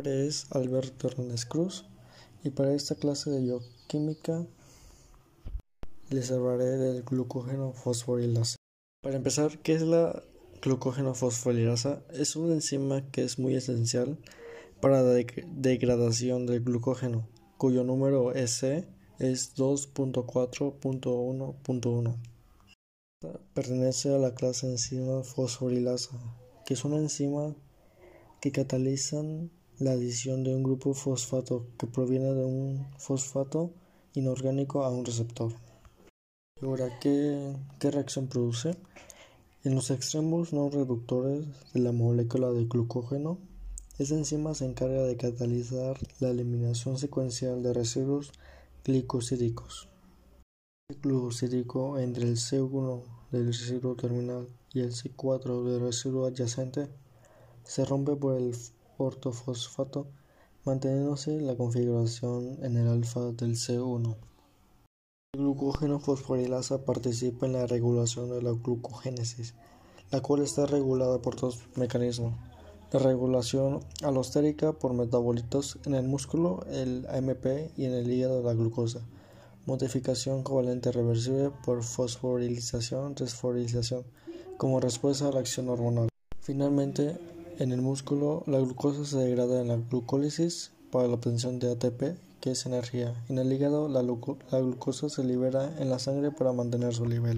Nombre es Alberto Hernández Cruz y para esta clase de bioquímica les hablaré del glucógeno fosforilasa. Para empezar, ¿qué es la glucógeno fosforilasa? Es una enzima que es muy esencial para la degradación del glucógeno, cuyo número S es 2.4.1.1. Pertenece a la clase enzima fosforilasa, que es una enzima que catalizan la adición de un grupo fosfato que proviene de un fosfato inorgánico a un receptor. Ahora, ¿qué, ¿qué, reacción produce? En los extremos no reductores de la molécula de glucógeno, esta enzima se encarga de catalizar la eliminación secuencial de residuos glicosídicos. El glucosídico entre el C1 del residuo terminal y el C4 del residuo adyacente se rompe por el ortofosfato, manteniéndose la configuración en el alfa del C1. El glucógeno fosforilasa participa en la regulación de la glucogénesis, la cual está regulada por dos mecanismos. La regulación alostérica por metabolitos en el músculo, el AMP, y en el hígado la glucosa. Modificación covalente reversible por fosforilización, desfosforilación, como respuesta a la acción hormonal. Finalmente, en el músculo, la glucosa se degrada en la glucólisis para la obtención de ATP, que es energía. En el hígado, la, glucosa se libera en la sangre para mantener su nivel.